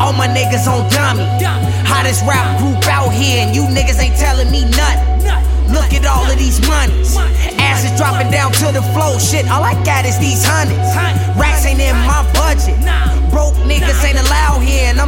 All my niggas on dummy. Hottest rap group out here, and you niggas ain't telling me nothing. Look at all of these monies. Asses dropping down to the floor. Shit, all I got is these hundreds. Racks ain't in my budget.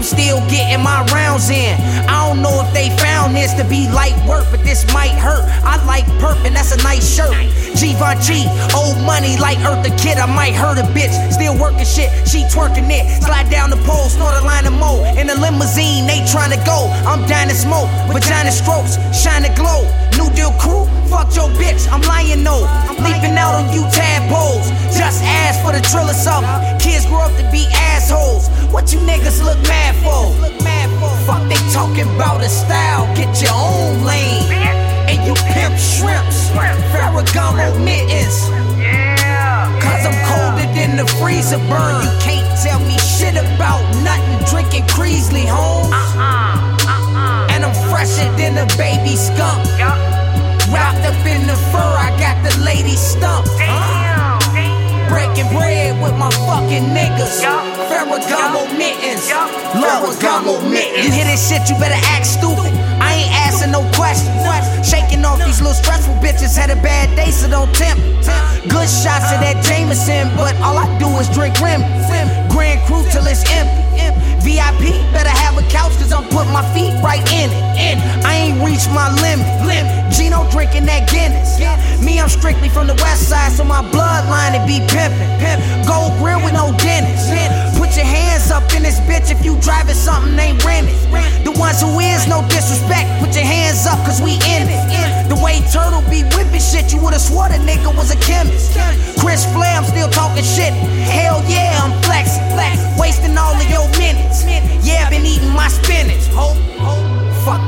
Still getting my rounds in. I don't know if they found this to be light work, but this might hurt. I like perp, and that's a nice shirt. Givenchy, old money like Earth the Kid. I might hurt a bitch. Still working shit, she twerking it. Slide down the pole, snort a line of mo. In a limousine, they tryna go. I'm down to smoke, vagina strokes, shine to glow. New deal crew, fuck your bitch. I'm lying no. I'm leaping out on you tadpoles. Just ask for the trill or something. Kids grow up to be assholes. What you niggas look mad for? Fuck they talking about a style. Get your own lane. And you pimp shrimps. Ferragamo mittens. Cause I'm colder than the freezer burn. You can't tell me shit about nothing. Drinking Creasley, uh-uh. And I'm fresher than a baby skunk. Wrapped up in the fur, I got the lady stumped. Breaking bread with my fucking niggas. Ferragamo mittens. Ferragamo mittens. You hear this shit, you better act stupid. I ain't asking no questions. Shaking off these little stressful bitches. Had a bad day, so don't tempt. Good shots of that uh-huh. Jameson, but all I do is drink rim. Grand Crew till it's empty. VIP, better have a couch, cause I'm putting my feet right in it. In. I ain't reached my limit. Gino drinking that Guinness. Me, I'm strictly from the west side, so my bloodline it be pimpin'. Gold grill with no dentist. Put your hands up in this bitch if you driving something ain't rented. The ones who is no disrespect, put your hands up cause we in it. The way Turtle be whipping shit, you would've swore the nigga was a chemist. Chris Flair, I'm still talking shit. Hell yeah, I'm flexing. Wasting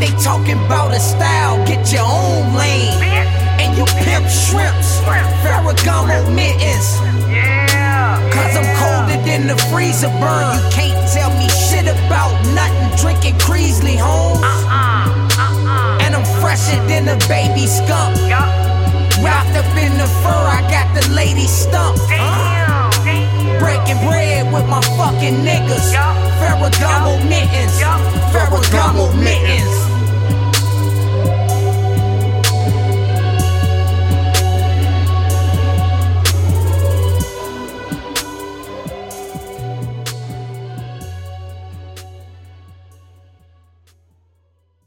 they talking about a style, get your own lane. And you pimp shrimps, Ferragamo mittens. Cause I'm colder than the freezer burn. You can't tell me shit about nothing. Drinking Creasley, Holmes. Uh uh, uh uh. And I'm fresher than a baby skunk. Wrapped up in the fur, I got the lady stumped. Breaking bread with my fucking niggas. Ferragamo